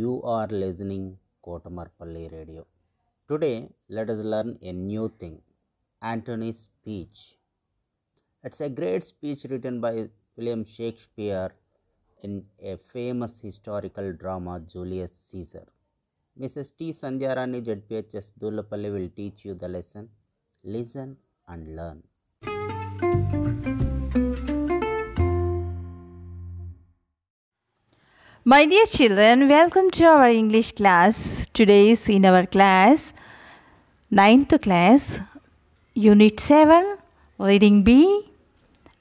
You are listening Kotamarpally Radio. Today, let us learn a new thing Antony's speech. It's a great speech written by William Shakespeare in a famous historical drama Julius Caesar. Mrs. T. Sandhyarani ZPHS Dhoolapally will teach you the lesson. Listen and learn. My dear children, welcome to our English class. Today is in our class, 9th class, Unit 7, Reading B,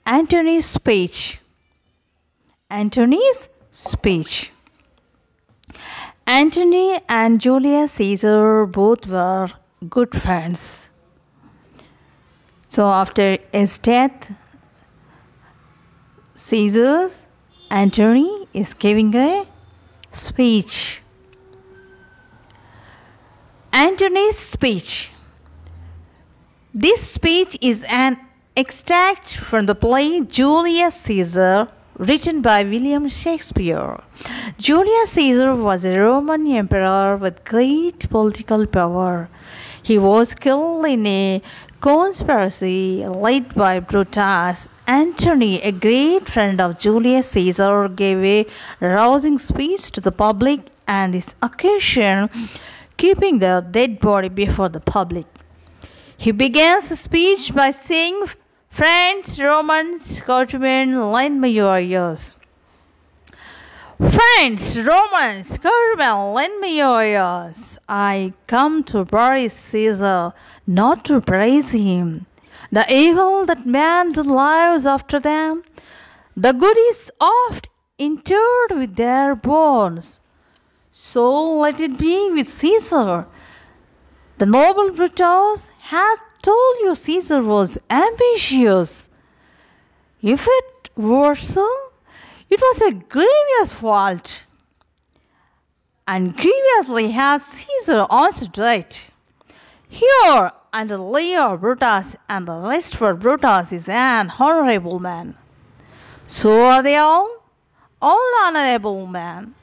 Antony's speech. Antony's speech. Antony and Julius Caesar both were good friends. So after his death, Caesar's Antony is giving a speech. Antony's speech. This speech is an extract from the play Julius Caesar, written by William Shakespeare. Julius Caesar was a Roman emperor with great political power. He was killed in a conspiracy led by Brutus. Antony, a great friend of Julius Caesar, gave a rousing speech to the public and this occasion keeping the dead body before the public. He begins his speech by saying, Friends, Romans, countrymen, lend me your ears. Friends, Romans, countrymen, lend me your ears. I come to praise Caesar, not to praise him. The evil that man lives after them, the good is oft interred with their bones. So let it be with Caesar. The noble Brutus hath told you Caesar was ambitious. If it were so, it was a grievous fault. And grievously has Caesar answered it. Here and the Brutus and the rest for Brutus is an honorable man. So are they all, all honorable men.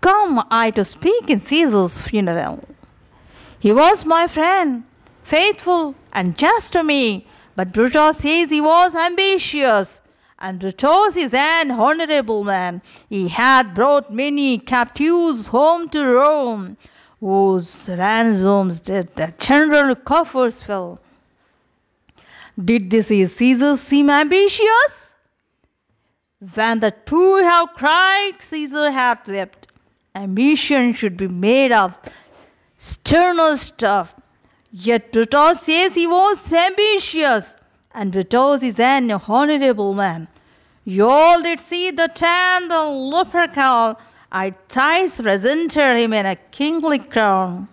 Come I to speak in Caesar's funeral. He was my friend, faithful and just to me, but Brutus says he was ambitious. And Brutus is an honorable man. He hath brought many captives home to Rome, whose ransoms did the general coffers fill. Did this Caesar seem ambitious? When the poor have cried, Caesar hath wept. Ambition should be made of sterner stuff. Yet Brutus says he was ambitious, and Brutus is an honorable man. You all did see the tan, the Lupercal. I thrice presented him in a kingly crown,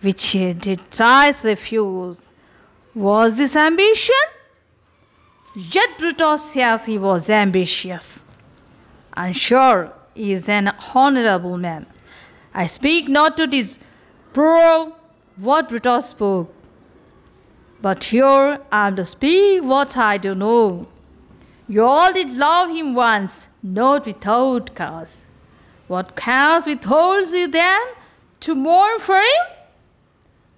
which he did thrice refuse. Was this ambition? Yet Brutus says he was ambitious. And sure, he is an honorable man. I speak not to disprove what Brutus spoke, but here I to speak what I do know. You all did love him once, not without cause. What cause withholds you then to mourn for him?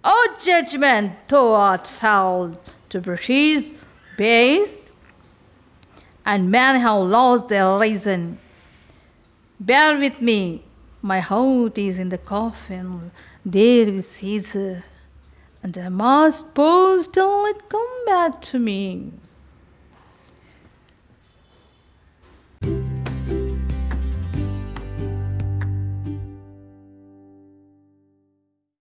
O judgment, thou art foul to British base, and men have lost their reason. Bear with me, my heart is in the coffin, there with Caesar, and I must pause till it come back to me.